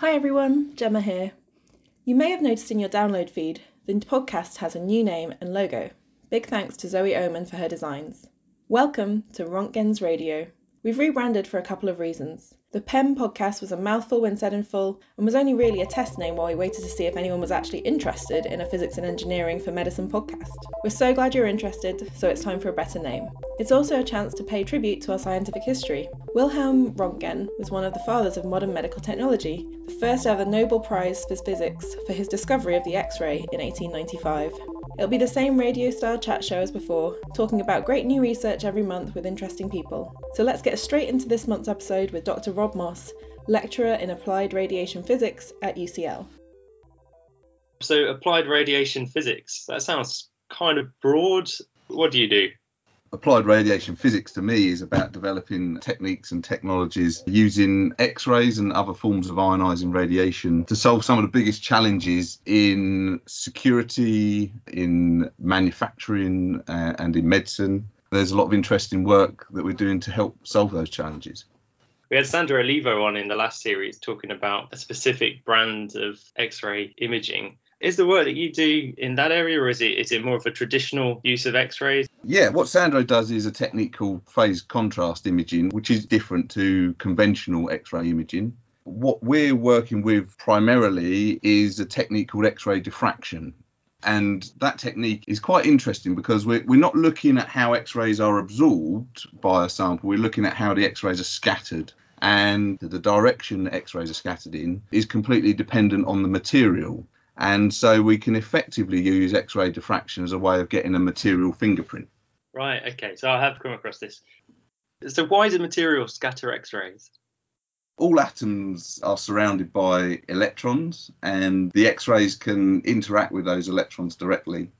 Hi everyone, Gemma here. You may have noticed in your download feed the podcast has a new name and logo. Big thanks to Zoe Oman for her designs. Welcome to Rontgens Radio. We've rebranded for a couple of reasons. The PEM podcast was a mouthful when said in full and was only really a test name while we waited to see if anyone was actually interested in a physics and engineering for medicine podcast. We're so glad you're interested, so it's time for a better name. It's also a chance to pay tribute to our scientific history. Wilhelm Röntgen was one of the fathers of modern medical technology, the first ever Nobel Prize for Physics for his discovery of the X ray in 1895. It'll be the same radio style chat show as before, talking about great new research every month with interesting people. So let's get straight into this month's episode with Dr. Rob Moss, lecturer in applied radiation physics at UCL. So, applied radiation physics, that sounds kind of broad. What do you do? Applied radiation physics to me is about developing techniques and technologies using X-rays and other forms of ionizing radiation to solve some of the biggest challenges in security, in manufacturing, uh, and in medicine. There's a lot of interesting work that we're doing to help solve those challenges. We had Sandro Olivo on in the last series talking about a specific brand of X-ray imaging is the work that you do in that area, or is it is it more of a traditional use of X-rays? Yeah, what Sandro does is a technique called phase contrast imaging, which is different to conventional X-ray imaging. What we're working with primarily is a technique called X-ray diffraction. And that technique is quite interesting because we're, we're not looking at how X rays are absorbed by a sample, we're looking at how the X rays are scattered. And the direction X rays are scattered in is completely dependent on the material. And so we can effectively use X ray diffraction as a way of getting a material fingerprint. Right, okay. So I have come across this. So why do materials scatter X rays? All atoms are surrounded by electrons, and the X rays can interact with those electrons directly.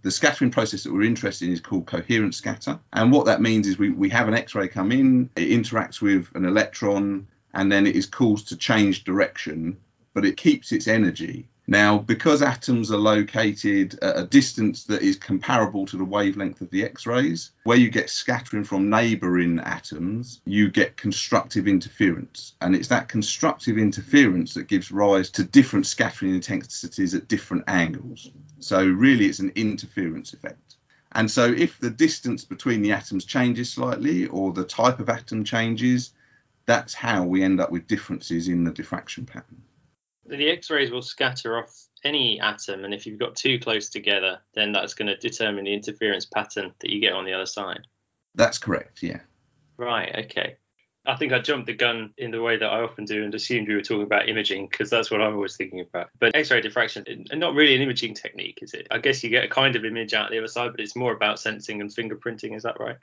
The scattering process that we're interested in is called coherent scatter. And what that means is we, we have an X ray come in, it interacts with an electron, and then it is caused to change direction, but it keeps its energy. Now, because atoms are located at a distance that is comparable to the wavelength of the X rays, where you get scattering from neighbouring atoms, you get constructive interference. And it's that constructive interference that gives rise to different scattering intensities at different angles. So, really, it's an interference effect. And so, if the distance between the atoms changes slightly or the type of atom changes, that's how we end up with differences in the diffraction pattern the X-rays will scatter off any atom, and if you've got two close together, then that's going to determine the interference pattern that you get on the other side. That's correct. Yeah. Right. Okay. I think I jumped the gun in the way that I often do and assumed we were talking about imaging because that's what I'm always thinking about. But X-ray diffraction, and not really an imaging technique, is it? I guess you get a kind of image out the other side, but it's more about sensing and fingerprinting. Is that right?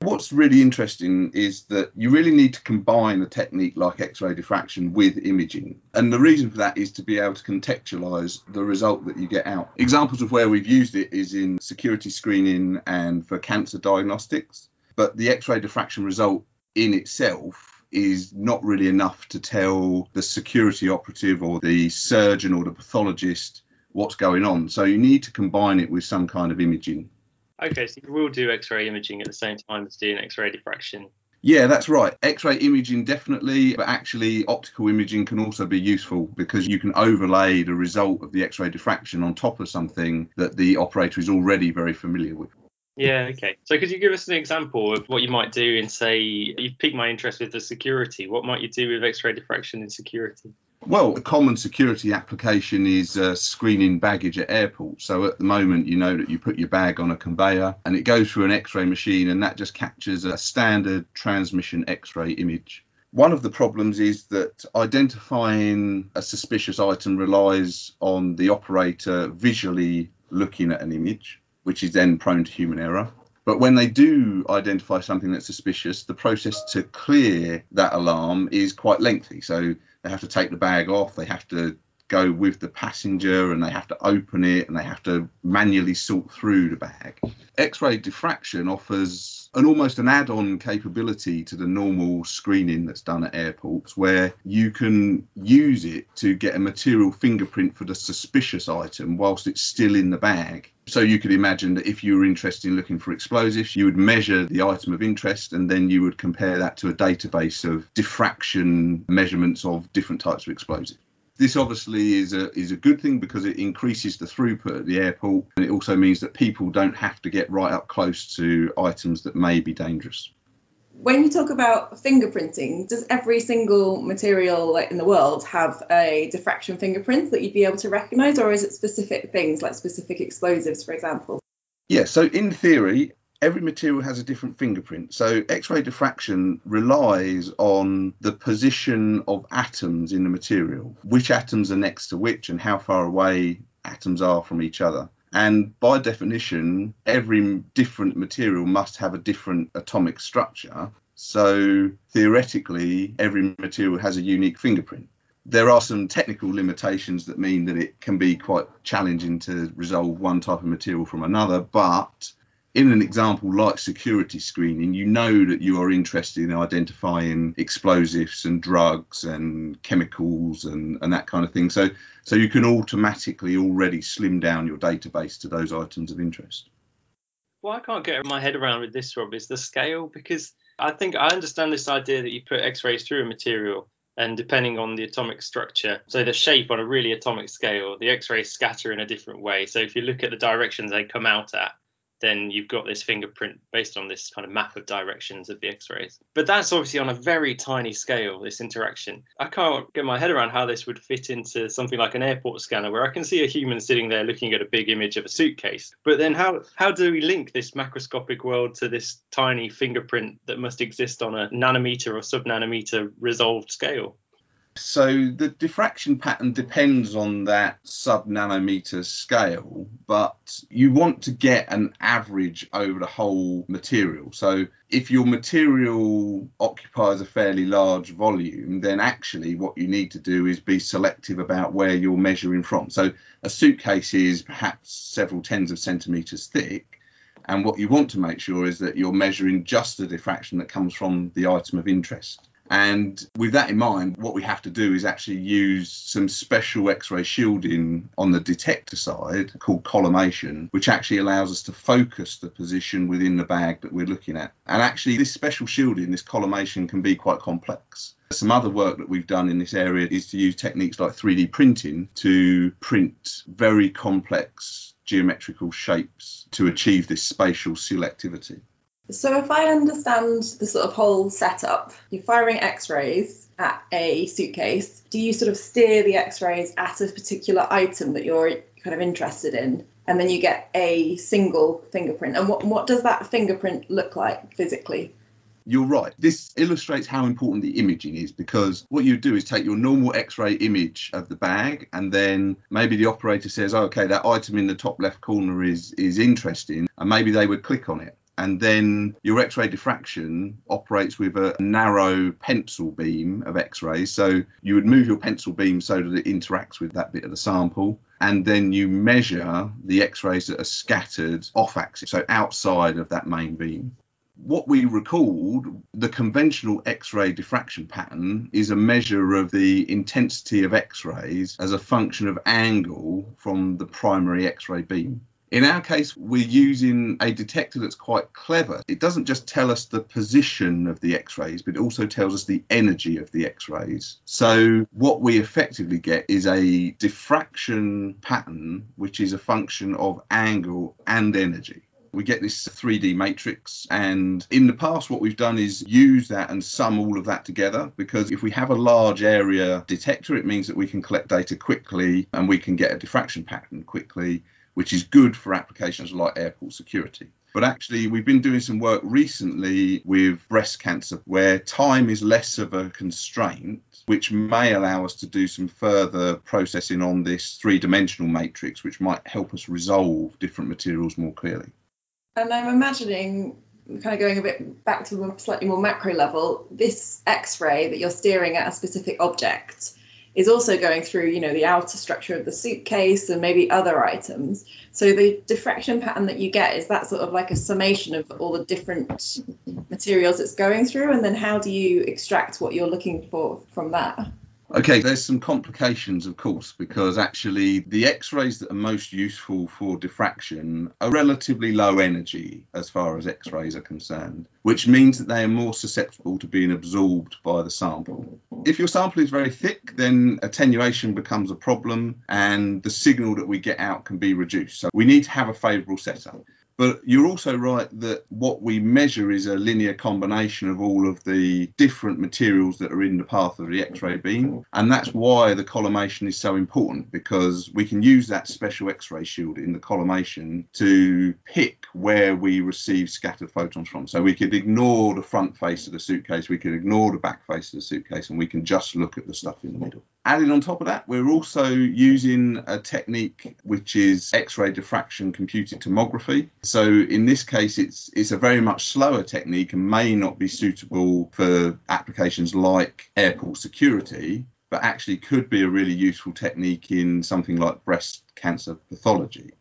What's really interesting is that you really need to combine a technique like X ray diffraction with imaging. And the reason for that is to be able to contextualize the result that you get out. Examples of where we've used it is in security screening and for cancer diagnostics. But the X ray diffraction result in itself is not really enough to tell the security operative or the surgeon or the pathologist what's going on. So you need to combine it with some kind of imaging. Okay, so you will do X-ray imaging at the same time as doing X-ray diffraction. Yeah, that's right. X ray imaging definitely, but actually, optical imaging can also be useful because you can overlay the result of the X ray diffraction on top of something that the operator is already very familiar with. Yeah, okay. So, could you give us an example of what you might do in, say, you've piqued my interest with the security? What might you do with X ray diffraction in security? Well, a common security application is uh, screening baggage at airports. So at the moment, you know that you put your bag on a conveyor and it goes through an x ray machine, and that just captures a standard transmission x ray image. One of the problems is that identifying a suspicious item relies on the operator visually looking at an image, which is then prone to human error. But when they do identify something that's suspicious, the process to clear that alarm is quite lengthy. So they have to take the bag off, they have to go with the passenger and they have to open it and they have to manually sort through the bag. X-ray diffraction offers an almost an add-on capability to the normal screening that's done at airports where you can use it to get a material fingerprint for the suspicious item whilst it's still in the bag. So you could imagine that if you were interested in looking for explosives, you would measure the item of interest and then you would compare that to a database of diffraction measurements of different types of explosives. This obviously is a is a good thing because it increases the throughput at the airport and it also means that people don't have to get right up close to items that may be dangerous. When you talk about fingerprinting, does every single material in the world have a diffraction fingerprint that you'd be able to recognize or is it specific things like specific explosives for example? Yeah, so in theory, every material has a different fingerprint. So X-ray diffraction relies on the position of atoms in the material, which atoms are next to which and how far away atoms are from each other. And by definition, every different material must have a different atomic structure. So theoretically, every material has a unique fingerprint. There are some technical limitations that mean that it can be quite challenging to resolve one type of material from another, but in an example like security screening, you know that you are interested in identifying explosives and drugs and chemicals and, and that kind of thing. So, so you can automatically already slim down your database to those items of interest. What I can't get my head around with this, Rob, is the scale because I think I understand this idea that you put X-rays through a material and depending on the atomic structure, so the shape on a really atomic scale, the X-rays scatter in a different way. So if you look at the directions they come out at, then you've got this fingerprint based on this kind of map of directions of the x-rays. But that's obviously on a very tiny scale this interaction. I can't get my head around how this would fit into something like an airport scanner where i can see a human sitting there looking at a big image of a suitcase. But then how how do we link this macroscopic world to this tiny fingerprint that must exist on a nanometer or sub nanometer resolved scale so the diffraction pattern depends on that sub nanometer scale, but you want to get an average over the whole material. So if your material occupies a fairly large volume, then actually what you need to do is be selective about where you're measuring from. So a suitcase is perhaps several tens of centimeters thick. And what you want to make sure is that you're measuring just the diffraction that comes from the item of interest. And with that in mind, what we have to do is actually use some special X ray shielding on the detector side called collimation, which actually allows us to focus the position within the bag that we're looking at. And actually, this special shielding, this collimation, can be quite complex. Some other work that we've done in this area is to use techniques like 3D printing to print very complex geometrical shapes to achieve this spatial selectivity. So if I understand the sort of whole setup, you're firing X-rays at a suitcase. Do you sort of steer the X-rays at a particular item that you're kind of interested in, and then you get a single fingerprint? And what what does that fingerprint look like physically? You're right. This illustrates how important the imaging is because what you do is take your normal X-ray image of the bag, and then maybe the operator says, oh, "Okay, that item in the top left corner is is interesting," and maybe they would click on it and then your X-ray diffraction operates with a narrow pencil beam of X-rays. So you would move your pencil beam so that it interacts with that bit of the sample, and then you measure the X-rays that are scattered off axis, so outside of that main beam. What we recalled, the conventional X ray diffraction pattern is a measure of the intensity of X rays as a function of angle from the primary X ray beam. In our case, we're using a detector that's quite clever. It doesn't just tell us the position of the X rays, but it also tells us the energy of the X rays. So, what we effectively get is a diffraction pattern, which is a function of angle and energy we get this 3D matrix. And in the past, what we've done is use that and sum all of that together because if we have a large area detector, it means that we can collect data quickly and we can get a diffraction pattern quickly which is good for applications like airport security. But actually, we've been doing some work recently with breast cancer where time is less of a constraint, which may allow us to do some further processing on this three dimensional matrix, which might help us resolve different materials more clearly. And I'm imagining, kind of going a bit back to a slightly more macro level, this X ray that you're steering at a specific object is also going through, you know, the outer structure of the suitcase and maybe other items. So the diffraction pattern that you get is that sort of like a summation of all the different materials it's going through, and then how do you extract what you're looking for from that? Okay, there's some complications, of course, because actually the X rays that are most useful for diffraction are relatively low energy as far as X rays are concerned, which means that they are more susceptible to being absorbed by the sample. If your sample is very thick, then attenuation becomes a problem and the signal that we get out can be reduced. So we need to have a favourable setup. But you're also right that what we measure is a linear combination of all of the different materials that are in the path of the X ray mm-hmm. beam. And that's why the collimation is so important because we can use that special X ray shield in the collimation to pick where we receive scattered photons from. So we could ignore the front face of the suitcase, we could ignore the back face of the suitcase, and we can just look at the stuff in the middle. Adding on top of that, we're also using a technique which is X-ray diffraction computed tomography. So in this case, it's it's a very much slower technique and may not be suitable for applications like airport security, but actually could be a really useful technique in something like breast cancer pathology.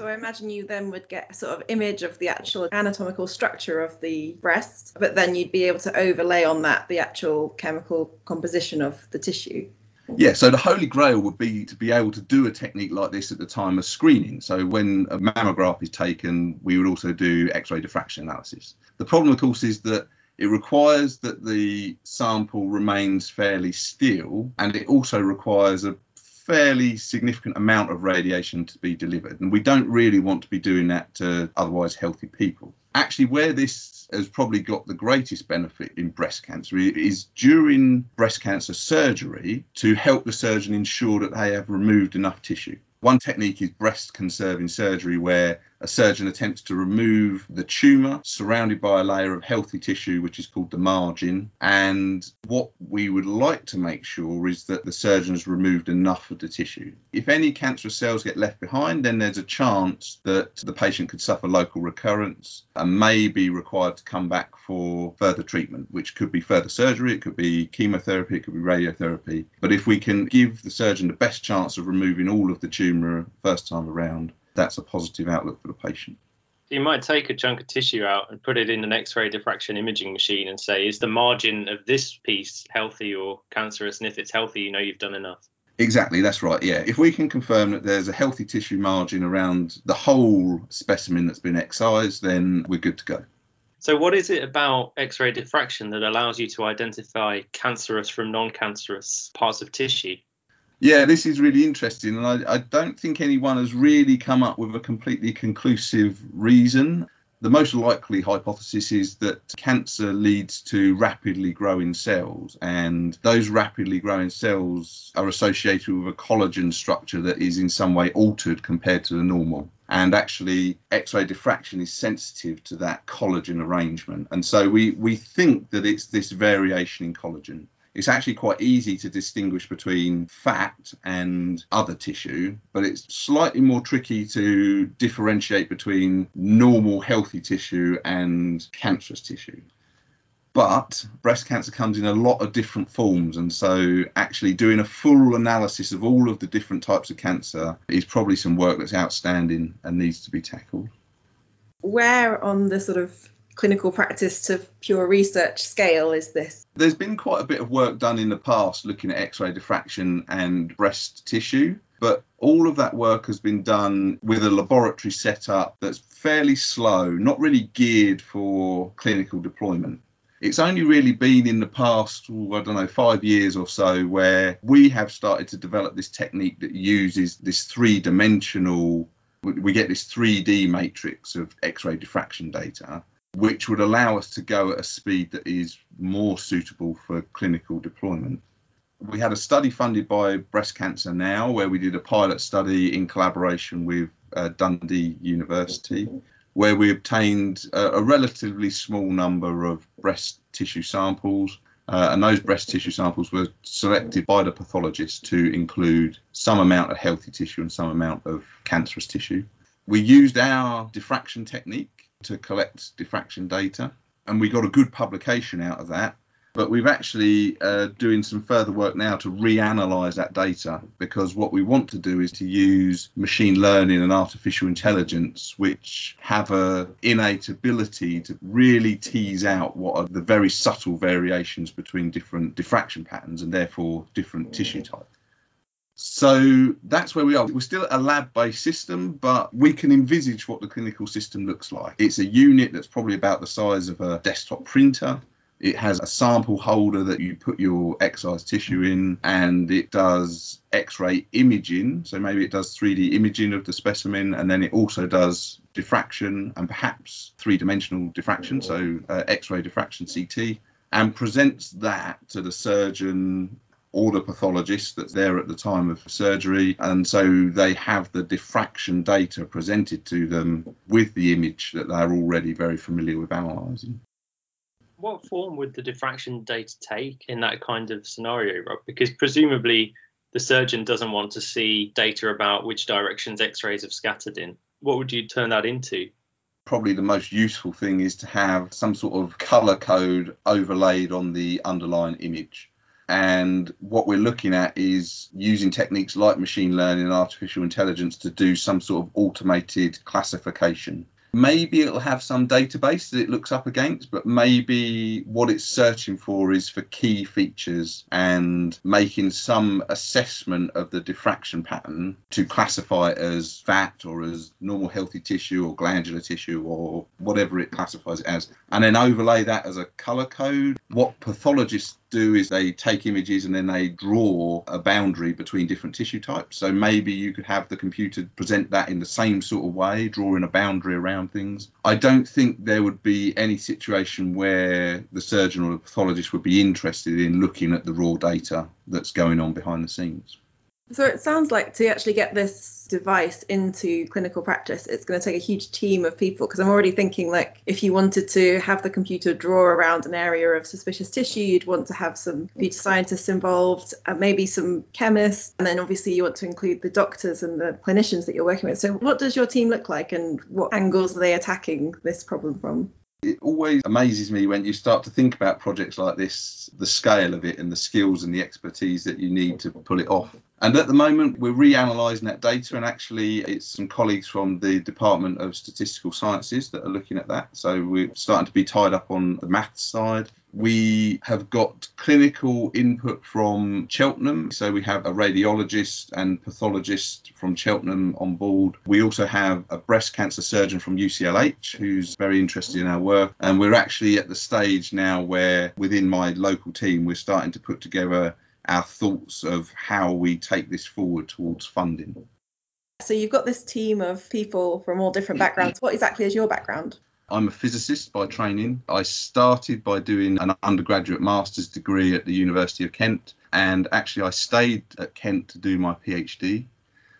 So I imagine you then would get a sort of image of the actual anatomical structure of the breast, but then you'd be able to overlay on that the actual chemical composition of the tissue. Yeah, so the holy grail would be to be able to do a technique like this at the time of screening. So when a mammograph is taken, we would also do X-ray diffraction analysis. The problem, of course, is that it requires that the sample remains fairly still, and it also requires a fairly significant amount of radiation to be delivered. And we don't really want to be doing that to otherwise healthy people. Actually, where this has probably got the greatest benefit in breast cancer is during breast cancer surgery to help the surgeon ensure that they have removed enough tissue. One technique is breast conserving surgery, where a surgeon attempts to remove the tumour surrounded by a layer of healthy tissue, which is called the margin. And what we would like to make sure is that the surgeon has removed enough of the tissue. If any cancerous cells get left behind, then there's a chance that the patient could suffer local recurrence and may be required to come back for further treatment, which could be further surgery, it could be chemotherapy, it could be radiotherapy. But if we can give the surgeon the best chance of removing all of the tumour first time around, that's a positive outlook for the patient. You might take a chunk of tissue out and put it in an X ray diffraction imaging machine and say, is the margin of this piece healthy or cancerous? And if it's healthy, you know you've done enough. Exactly, that's right. Yeah, if we can confirm that there's a healthy tissue margin around the whole specimen that's been excised, then we're good to go. So, what is it about X ray diffraction that allows you to identify cancerous from non cancerous parts of tissue? Yeah, this is really interesting, and I, I, don't think anyone has really come up with a completely conclusive reason. The most likely hypothesis is that cancer leads to rapidly growing cells, and those rapidly growing cells are associated with a collagen structure that is in some way altered compared to the normal. And actually, X ray diffraction is sensitive to that collagen arrangement. And so we, we think that it's this variation in collagen it's actually quite easy to distinguish between fat and other tissue, but it's slightly more tricky to differentiate between normal healthy tissue and cancerous tissue. But breast cancer comes in a lot of different forms, and so actually doing a full analysis of all of the different types of cancer is probably some work that's outstanding and needs to be tackled. Where on the sort of clinical practice to pure research scale is this? There's been quite a bit of work done in the past looking at X ray diffraction and breast tissue, but all of that work has been done with a laboratory setup that's fairly slow, not really geared for clinical deployment. It's only really been in the past, I don't know, five years or so where we have started to develop this technique that uses this three dimensional we get this 3D matrix of X-ray diffraction data, which would allow us to go at a speed that is more suitable for clinical deployment. We had a study funded by Breast Cancer Now, where we did a pilot study in collaboration with uh, Dundee University, where we obtained a, a, relatively small number of breast tissue samples. Uh, and those breast tissue samples were selected by the pathologist to include some amount of healthy tissue and some amount of cancerous tissue. We used our diffraction technique to collect diffraction data, and we got a good publication out of that. but we've actually uh, doing some further work now to reanalyze that data because what we want to do is to use machine learning and artificial intelligence which have a innate ability to really tease out what are the very subtle variations between different diffraction patterns and therefore different tissue types so that's where we are. We're still a lab based system, but we can envisage what the clinical system looks like. It's a unit that's probably about the size of a desktop printer. It has a sample holder that you put your excised tissue in, and it does X ray imaging. So maybe it does 3D imaging of the specimen, and then it also does diffraction and perhaps three dimensional diffraction, so uh, X ray diffraction CT, and presents that to the surgeon or the pathologist that's there at the time of surgery. And so they have the diffraction data presented to them with the image that they're already very familiar with analysing. What form would the diffraction data take in that kind of scenario, Rob? Because presumably the surgeon doesn't want to see data about which directions x rays have scattered in. What would you turn that into? probably the most useful thing is to have some sort of color code overlaid on the underlying image. And what we're looking at is using techniques like machine learning and artificial intelligence to do some sort of automated classification Maybe it'll have some database that it looks up against, but maybe what it's searching for is for key features and making some assessment of the diffraction pattern to classify it as fat or as normal healthy tissue or glandular tissue or whatever it classifies it as, and then overlay that as a color code. What pathologists do is they take images and then they draw a boundary between different tissue types. So maybe you could have the computer present that in the same sort of way, drawing a boundary around things. I don't think there would be any situation where the surgeon or the pathologist would be interested in looking at the raw data that's going on behind the scenes. So it sounds like to actually get this device into clinical practice, it's going to take a huge team of people. Because I'm already thinking, like, if you wanted to have the computer draw around an area of suspicious tissue, you'd want to have some computer scientists involved, and maybe some chemists, and then obviously you want to include the doctors and the clinicians that you're working with. So, what does your team look like, and what angles are they attacking this problem from? It always amazes me when you start to think about projects like this, the scale of it and the skills and the expertise that you need to pull it off. And at the moment, we're reanalyzing that data, and actually, it's some colleagues from the Department of Statistical Sciences that are looking at that. So we're starting to be tied up on the maths side. We have got clinical input from Cheltenham. So we have a radiologist and pathologist from Cheltenham on board. We also have a breast cancer surgeon from UCLH who's very interested in our work. And we're actually at the stage now where within my local team, we're starting to put together our thoughts of how we take this forward towards funding. So you've got this team of people from all different mm-hmm. backgrounds. What exactly is your background? I'm a physicist by training. I started by doing an undergraduate master's degree at the University of Kent, and actually, I stayed at Kent to do my PhD.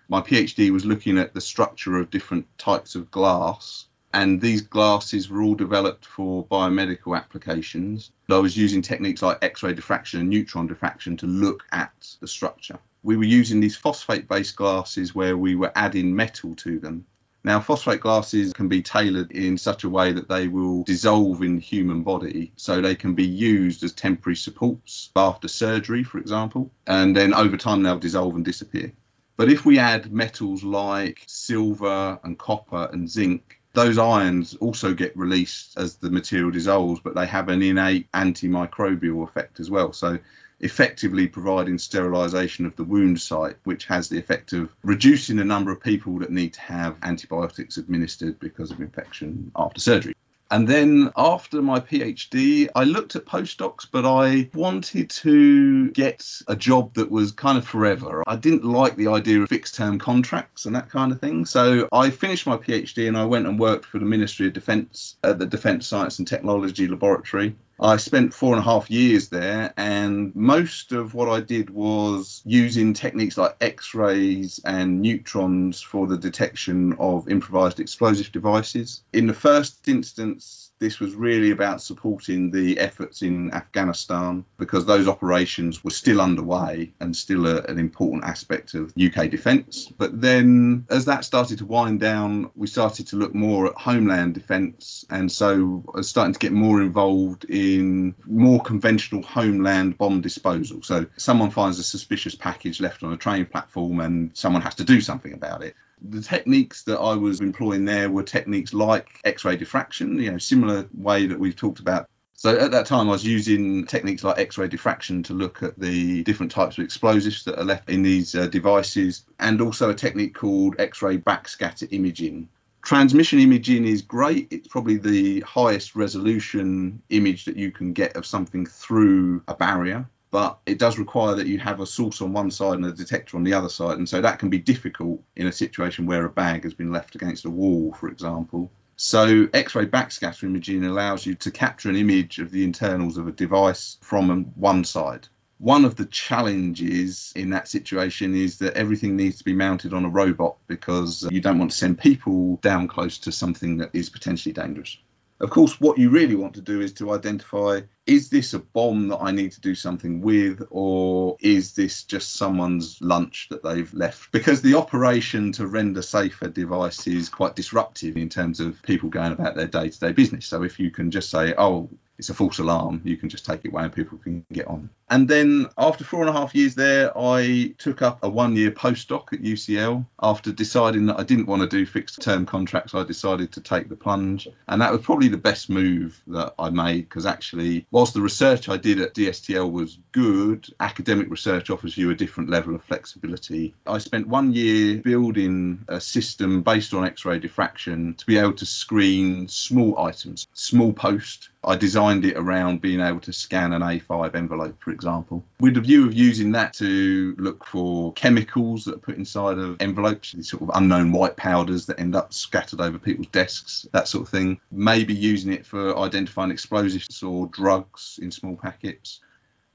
My PhD was looking at the structure of different types of glass and these glasses were all developed for biomedical applications. I was using techniques like X-ray diffraction and neutron diffraction to look at the structure. We were using these phosphate-based glasses where we were adding metal to them. Now, phosphate glasses can be tailored in such a way that they will dissolve in the human body, so they can be used as temporary supports after surgery, for example, and then over time they'll dissolve and disappear. But if we add metals like silver and copper and zinc, those ions also get released as the material dissolves, but they have an innate antimicrobial effect as well. So, effectively providing sterilisation of the wound site, which has the effect of reducing the number of people that need to have antibiotics administered because of infection after surgery. And then after my PhD, I looked at postdocs, but I wanted to get a job that was kind of forever. I didn't like the idea of fixed term contracts and that kind of thing. So I finished my PhD and I went and worked for the Ministry of Defence at the Defence Science and Technology Laboratory. I spent four and a half years there, and most of what I did was using techniques like X rays and neutrons for the detection of improvised explosive devices. In the first instance, This was really about supporting the efforts in Afghanistan because those operations were still underway and still a, an important aspect of UK defence. But then, as that started to wind down, we started to look more at homeland defence, and so I was starting to get more involved in more conventional homeland bomb disposal. So, someone finds a suspicious package left on a train platform, and someone has to do something about it. The techniques that I was employing there were techniques like X-ray diffraction, you know, similar way that we've talked about. So at that time, I was using techniques like X-ray diffraction to look at the different types of explosives that are left in these uh, devices, and also a technique called X-ray backscatter imaging. Transmission imaging is great. It's probably the highest resolution image that you can get of something through a barrier but it does require that you have a source on one side and a detector on the other side. And so that can be difficult in a situation where a bag has been left against a wall, for example. So X-ray backscatter imaging allows you to capture an image of the internals of a device from one side. One of the challenges in that situation is that everything needs to be mounted on a robot because uh, you don't want to send people down close to something that is potentially dangerous. Of course, what you really want to do is to identify is this a bomb that I need to do something with, or is this just someone's lunch that they've left? Because the operation to render safer device is quite disruptive in terms of people going about their day to day business. So if you can just say, oh, it's a false alarm. You can just take it away and people can get on. And then after four and a half years there, I took up a one year postdoc at UCL. After deciding that I didn't want to do fixed term contracts, I decided to take the plunge. And that was probably the best move that I made because actually, whilst the research I did at DSTL was good, academic research offers you a different level of flexibility. I spent one year building a system based on X ray diffraction to be able to screen small items, small post. I designed it around being able to scan an A5 envelope, for example, with the view of using that to look for chemicals that are put inside of envelopes, these sort of unknown white powders that end up scattered over people's desks, that sort of thing. Maybe using it for identifying explosives or drugs in small packets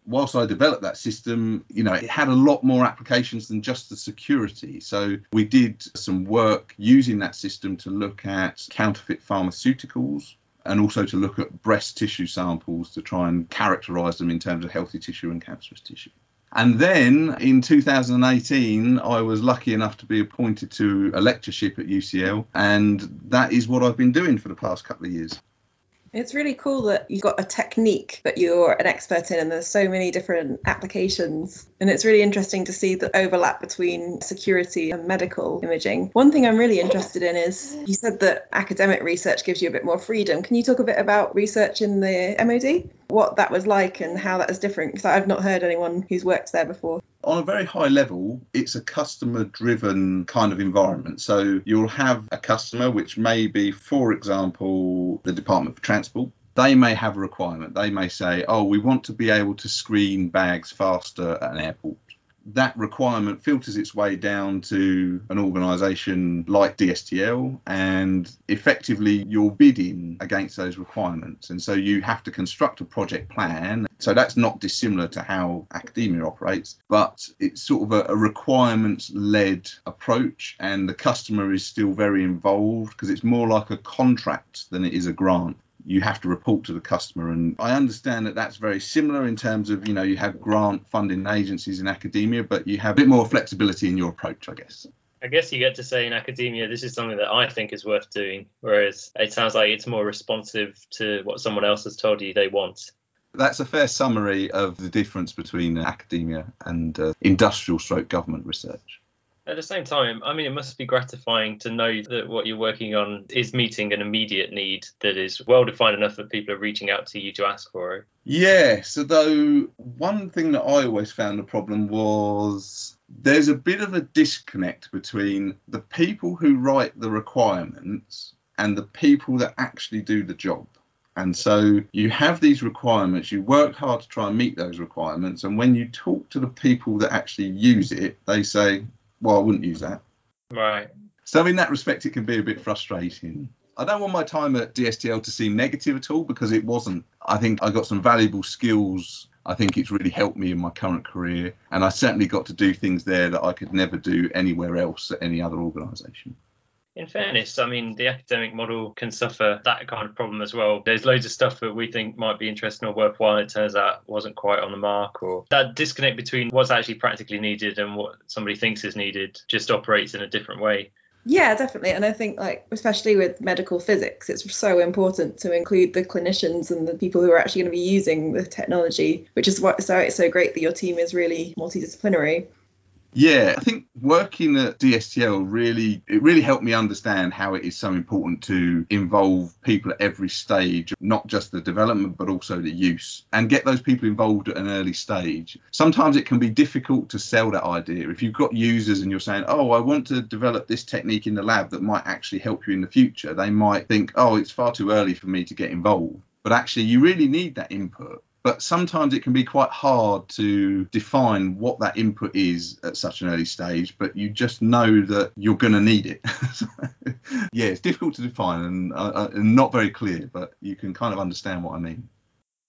whilst I developed that system, you know, it had a lot more applications than just the security. So we did some work using that system to look at counterfeit pharmaceuticals and also to look at breast tissue samples to try and characterize them in terms of healthy tissue and cancerous tissue. And then in 2018, I was lucky enough to be appointed to a lectureship at UCL, and that is what I've been doing for the past couple of years. It's really cool that you've got a technique that you're an expert in, and there's so many different applications. And it's really interesting to see the overlap between security and medical imaging. One thing I'm really interested in is you said that academic research gives you a bit more freedom. Can you talk a bit about research in the MOD? What that was like and how that is different? Because I've not heard anyone who's worked there before on a very high level, it's a customer driven kind of environment. So you'll have a customer, which may be, for example, the Department for Transport. They may have a requirement. They may say, oh, we want to be able to screen bags faster at an airport that requirement filters its way down to an organisation like DSTL, and effectively you're bidding against those requirements. And so you have to construct a project plan. So that's not dissimilar to how academia operates, but it's sort of a, a requirements led approach, and the customer is still very involved because it's more like a contract than it is a grant you have to report to the customer. And I understand that that's very similar in terms of, you know, you have grant funding agencies in academia, but you have a bit more flexibility in your approach, I guess. I guess you get to say in academia, this is something that I think is worth doing, whereas it sounds like it's more responsive to what someone else has told you they want. That's a fair summary of the difference between academia and uh, industrial stroke government research. At the same time, I mean, it must be gratifying to know that what you're working on is meeting an immediate need that is well defined enough that people are reaching out to you to ask for it. Yes, although one thing that I always found a problem was there's a bit of a disconnect between the people who write the requirements and the people that actually do the job. And so you have these requirements, you work hard to try and meet those requirements. And when you talk to the people that actually use it, they say, well, I wouldn't use that. Right. So in that respect, it can be a bit frustrating. I don't want my time at DSTL to seem negative at all because it wasn't. I think I got some valuable skills. I think it's really helped me in my current career, and I certainly got to do things there that I could never do anywhere else at any other organisation. In fairness, I mean, the academic model can suffer that kind of problem as well. There's loads of stuff that we think might be interesting or worthwhile. It turns out wasn't quite on the mark, or that disconnect between what's actually practically needed and what somebody thinks is needed just operates in a different way. Yeah, definitely. And I think, like, especially with medical physics, it's so important to include the clinicians and the people who are actually going to be using the technology, which is why so it's so great that your team is really multidisciplinary. Yeah, I think working at DSTL really it really helped me understand how it is so important to involve people at every stage, not just the development but also the use, and get those people involved at an early stage. Sometimes it can be difficult to sell that idea. If you've got users and you're saying, "Oh, I want to develop this technique in the lab that might actually help you in the future," they might think, "Oh, it's far too early for me to get involved." But actually, you really need that input but sometimes it can be quite hard to define what that input is at such an early stage but you just know that you're going to need it yeah it's difficult to define and, uh, uh, and not very clear but you can kind of understand what i mean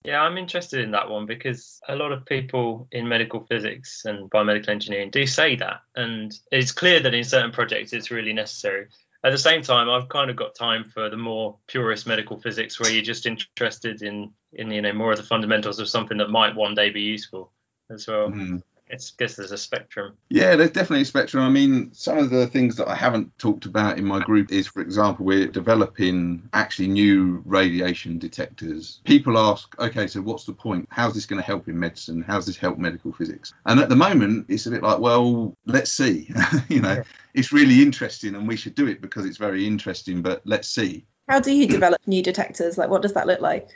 yeah, I'm interested in that one because a lot of people in medical physics and biomedical engineering do say that. And it's clear that in certain projects it's really necessary at the same time, I've kind of got time for the more purist medical physics, where you're just interested in in you know more of the fundamentals of something that might one day be useful as well. Mm it's I guess there's a spectrum. Yeah, there's definitely a spectrum. I mean, some of the things that I haven't talked about in my group is, for example, we're developing actually new radiation detectors. People ask, okay, so what's the point? How's this going to help in medicine? How's this help medical physics? And at the moment, it's a bit like, well, let's see. you know, yeah. it's really interesting, and we should do it because it's very interesting. But let's see. How do you develop new detectors? Like, what does that look like?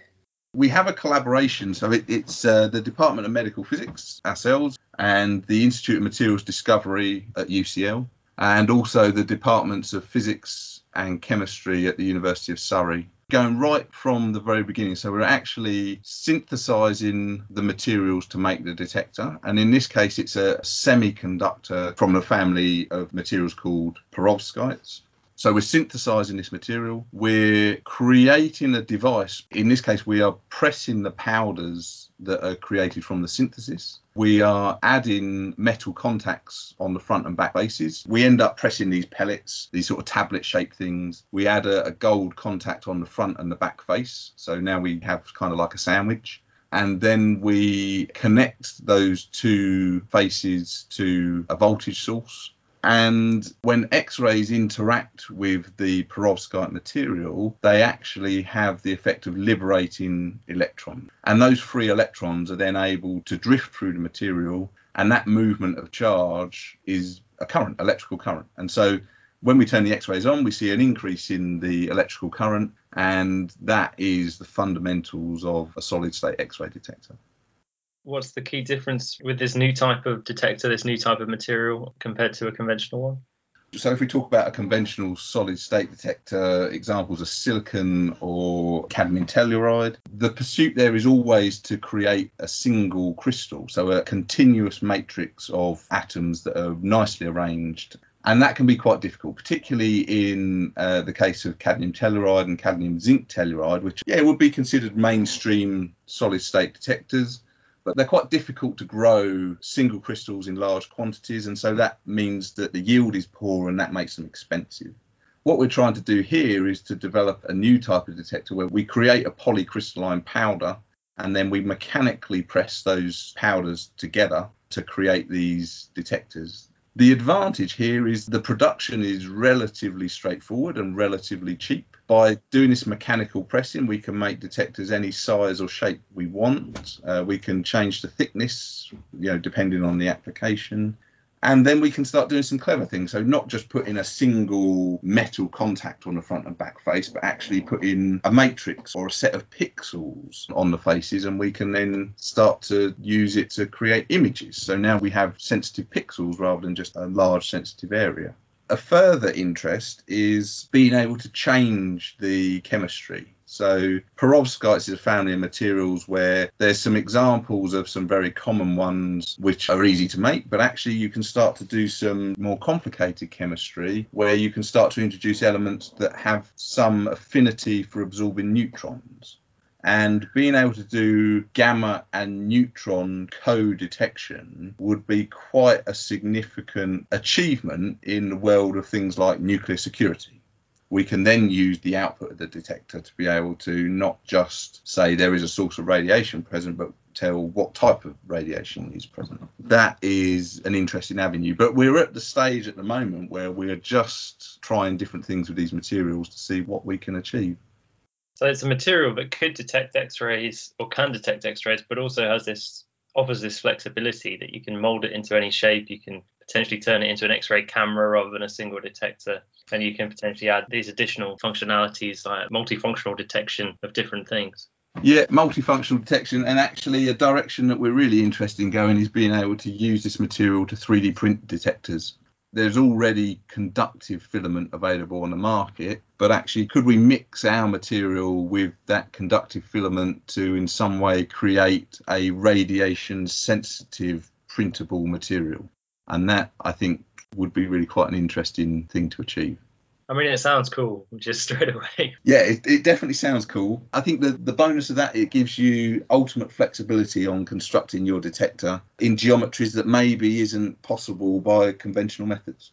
we have a collaboration. So it, it's uh, the Department of Medical Physics, ourselves, and the Institute of Materials Discovery at UCL, and also the departments of physics and chemistry at the University of Surrey. Going right from the very beginning. So we're actually synthesizing the materials to make the detector. And in this case, it's a semiconductor from a family of materials called perovskites. So we're synthesizing this material. We're creating a device. In this case, we are pressing the powders that are created from the synthesis. We are adding metal contacts on the front and back faces. We end up pressing these pellets, these sort of tablet shaped things. We add a, a gold contact on the front and the back face. So now we have kind of like a sandwich and then we connect those two faces to a voltage source and when X rays interact with the perovskite material, they actually have the effect of liberating electrons. And those free electrons are then able to drift through the material, and that movement of charge is a current, electrical current. And so when we turn the X rays on, we see an increase in the electrical current, and that is the fundamentals of a solid state X ray detector what's the key difference with this new type of detector, this new type of material compared to a conventional one? So, if we talk about a conventional solid state detector, examples are silicon or cadmium telluride, the pursuit there is always to create a single crystal, so a continuous matrix of atoms that are nicely arranged. And that can be quite difficult, particularly in uh, the case of cadmium telluride and cadmium zinc telluride, which yeah, would be considered mainstream solid state detectors but they're quite difficult to grow single crystals in large quantities, and so that means that the yield is poor and that makes them expensive. What we're trying to do here is to develop a new type of detector where we create a polycrystalline powder and then we mechanically press those powders together to create these detectors. The advantage here is the production is relatively straightforward and relatively cheap by doing this mechanical pressing, we can make detectors any size or shape we want. Uh, we can change the thickness, you know, depending on the application. And then we can start doing some clever things. So not just putting a single metal contact on the front and back face, but actually put in a matrix or a set of pixels on the faces, and we can then start to use it to create images. So now we have sensitive pixels rather than just a large sensitive area a further interest is being able to change the chemistry. So perovskites is a family of materials where there's some examples of some very common ones which are easy to make, but actually you can start to do some more complicated chemistry where you can start to introduce elements that have some affinity for absorbing neutrons and being able to do gamma and neutron co-detection would be quite a significant achievement in the world of things like nuclear security we can then use the output of the detector to be able to not just say there is a source of radiation present, but tell what type of radiation is present. That is an interesting avenue, but we're at the stage at the moment where we're just trying different things with these materials to see what we can achieve. So it's a material that could detect X-rays or can detect X-rays, but also has this offers this flexibility that you can mold it into any shape. You can potentially turn it into an X-ray camera rather than a single detector, and you can potentially add these additional functionalities like multifunctional detection of different things. Yeah, multifunctional detection, and actually a direction that we're really interested in going is being able to use this material to 3D print detectors. There's already conductive filament available on the market, but actually, could we mix our material with that conductive filament to, in some way, create a radiation sensitive printable material? And that, I think, would be really quite an interesting thing to achieve. I mean, it sounds cool just straight away. Yeah, it, it, definitely sounds cool. I think the, the bonus of that, it gives you ultimate flexibility on constructing your detector in geometries that maybe isn't possible by conventional methods.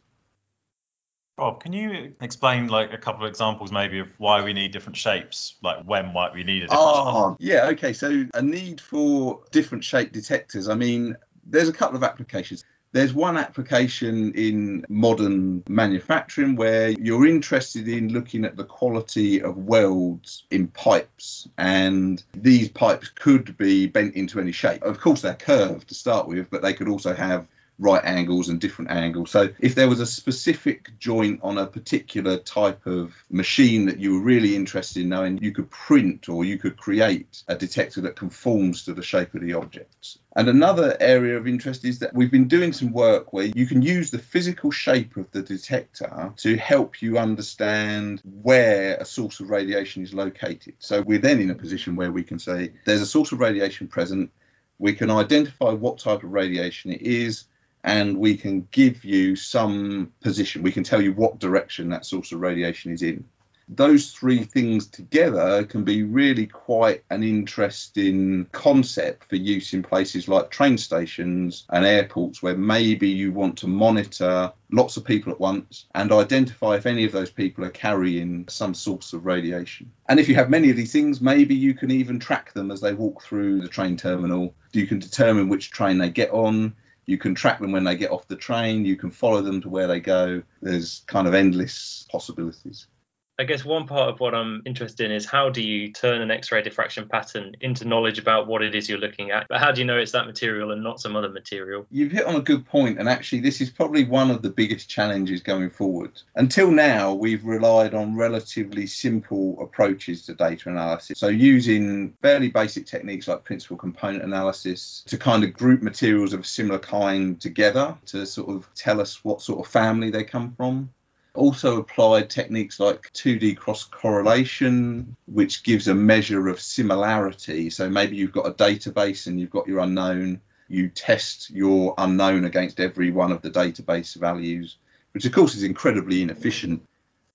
Rob, can you explain like a couple of examples maybe of why we need different shapes? Like when might we need a different Oh, shape? Ah, yeah, okay. So a need for different shape detectors. I mean, there's a couple of applications. There's one application in modern manufacturing where you're interested in looking at the quality of welds in pipes, and these pipes could be bent into any shape. Of course, they're curved to start with, but they could also have right angles and different angles. So if there was a specific joint on a particular type of machine that you were really interested in knowing, you could print or you could create a detector that conforms to the shape of the objects. And another area of interest is that we've been doing some work where you can use the physical shape of the detector to help you understand where a source of radiation is located. So we're then in a position where we can say there's a source of radiation present. We can identify what type of radiation it is and we can give you some position. We can tell you what direction that source of radiation is in. Those three things together can be really quite an interesting concept for use in places like train stations and airports where maybe you want to monitor lots of people at once and identify if any of those people are carrying some source of radiation. And if you have many of these things, maybe you can even track them as they walk through the train terminal. You can determine which train they get on you can track them when they get off the train. You can follow them to where they go. There's kind of endless possibilities. I guess one part of what I'm interested in is how do you turn an X-ray diffraction pattern into knowledge about what it is you're looking at? But how do you know it's that material and not some other material? You've hit on a good point, and actually, this is probably one of the biggest challenges going forward. Until now, we've relied on relatively simple approaches to data analysis. So, using fairly basic techniques like principal component analysis to kind of group materials of a similar kind together to sort of tell us what sort of family they come from. Also applied techniques like 2D cross correlation, which gives a measure of similarity. So maybe you've got a database and you've got your unknown. You test your unknown against every one of the database values, which of course is incredibly inefficient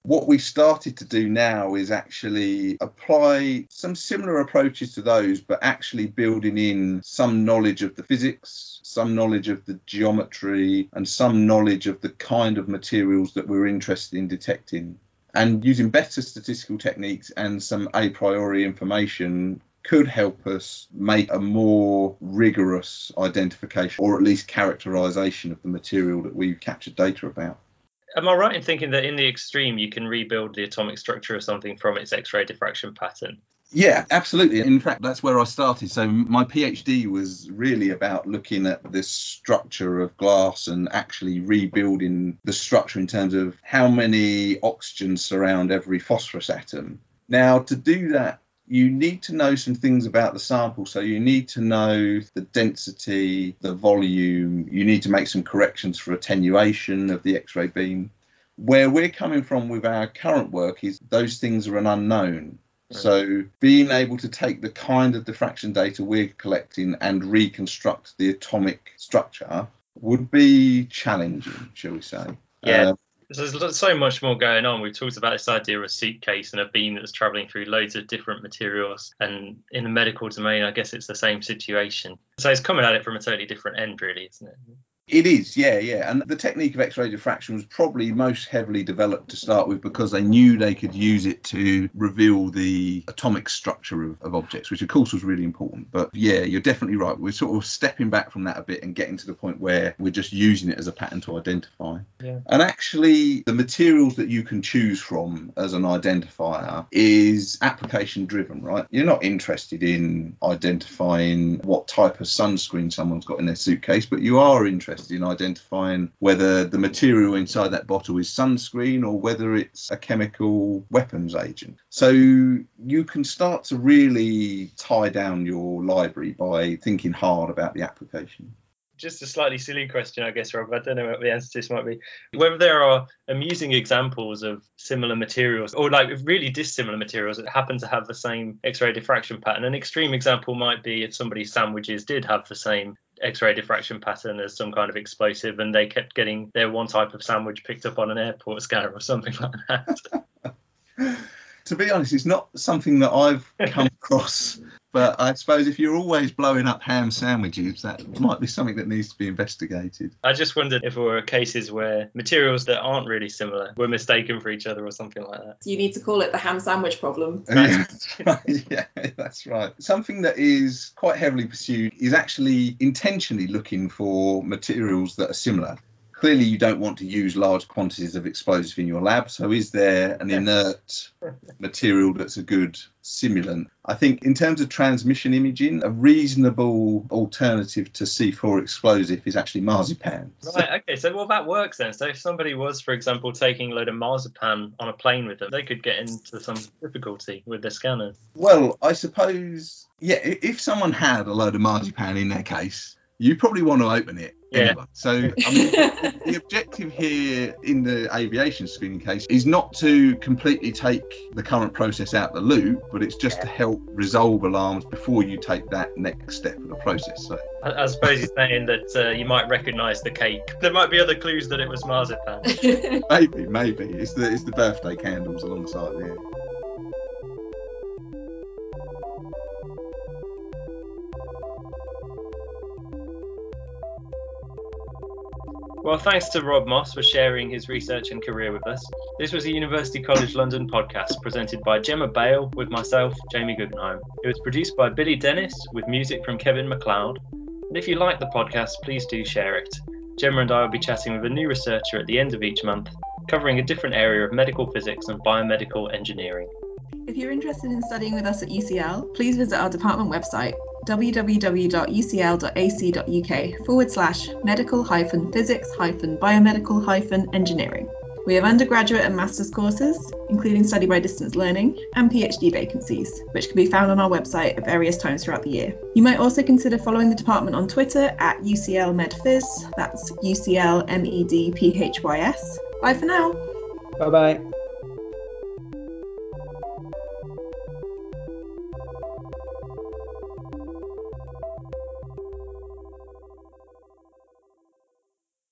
what we started to do now is actually apply some similar approaches to those, but actually building in some knowledge of the physics, some knowledge of the geometry, and some knowledge of the kind of materials that we're interested in detecting. And using better statistical techniques and some a priori information could help us make a more rigorous identification or at least characterization of the material that we've captured data about am I right in thinking that in the extreme you can rebuild the atomic structure of something from its X-ray diffraction pattern? Yeah, absolutely. In fact, that's where I started. So my PhD was really about looking at this structure of glass and actually rebuilding the structure in terms of how many oxygens surround every phosphorus atom. Now, to do that, you need to know some things about the sample. So you need to know the density, the volume. You need to make some corrections for attenuation of the X-ray beam. Where we're coming from with our current work is those things are an unknown. So being able to take the kind of diffraction data we're collecting and reconstruct the atomic structure would be challenging, shall we say? Yeah. Uh, there's so much more going on. We've talked about this idea of a suitcase and a beam that's traveling through loads of different materials. And in the medical domain, I guess it's the same situation. So it's coming at it from a totally different end, really, isn't it? It is, yeah, yeah. And the technique of X-ray diffraction was probably most heavily developed to start with because they knew they could use it to reveal the atomic structure of, of objects, which of course was really important. But yeah, you're definitely right. We're sort of stepping back from that a bit and getting to the point where we're just using it as a pattern to identify. Yeah. And actually, the materials that you can choose from as an identifier is application driven, right? You're not interested in identifying what type of sunscreen someone's got in their suitcase, but you are interested in identifying whether the material inside that bottle is sunscreen or whether it's a chemical weapons agent. So you can start to really tie down your library by thinking hard about the application just a slightly silly question, I guess, Rob. I don't know what the answer to this might be. Whether there are amusing examples of similar materials or like really dissimilar materials that happen to have the same X-ray diffraction pattern. An extreme example might be if somebody's sandwiches did have the same X-ray diffraction pattern as some kind of explosive, and they kept getting their one type of sandwich picked up on an airport scanner or something like that. to be honest, it's not something that I've come across but I suppose if you're always blowing up ham sandwiches, that might be something that needs to be investigated. I just wondered if there were cases where materials that aren't really similar were mistaken for each other or something like that. You need to call it the ham sandwich problem. yeah, that's right. yeah, that's right. Something that is quite heavily pursued is actually intentionally looking for materials that are similar clearly you don't want to use large quantities of explosive in your lab so is there an inert material that's a good simulant i think in terms of transmission imaging a reasonable alternative to c4 explosive is actually marzipan. Right okay so well that works then. So if somebody was for example taking a load of marzipan on a plane with them they could get into some difficulty with the scanner. Well i suppose yeah if someone had a load of marzipan in their case you probably want to open it yeah. Anyway. So I mean, the objective here in the aviation screening case is not to completely take the current process out the loop, but it's just yeah. to help resolve alarms before you take that next step of the process. So I, I suppose he's saying that uh, you might recognise the cake. There might be other clues that it was marzipan. maybe, maybe it's the it's the birthday candles alongside there. Well, thanks to Rob Moss for sharing his research and career with us. This was a University College London podcast presented by Gemma Bale with myself, Jamie Guggenheim. It was produced by Billy Dennis with music from Kevin MacLeod. And if you like the podcast, please do share it. Gemma and I will be chatting with a new researcher at the end of each month, covering a different area of medical physics and biomedical engineering. If you're interested in studying with us at UCL, please visit our department website www.ucl.ac.uk forward slash medical hyphen physics hyphen biomedical hyphen engineering. We have undergraduate and master's courses, including study by distance learning, and PhD vacancies, which can be found on our website at various times throughout the year. You might also consider following the department on Twitter at UCL MedPhys, that's UCL MEDPHYS. Bye for now. Bye bye.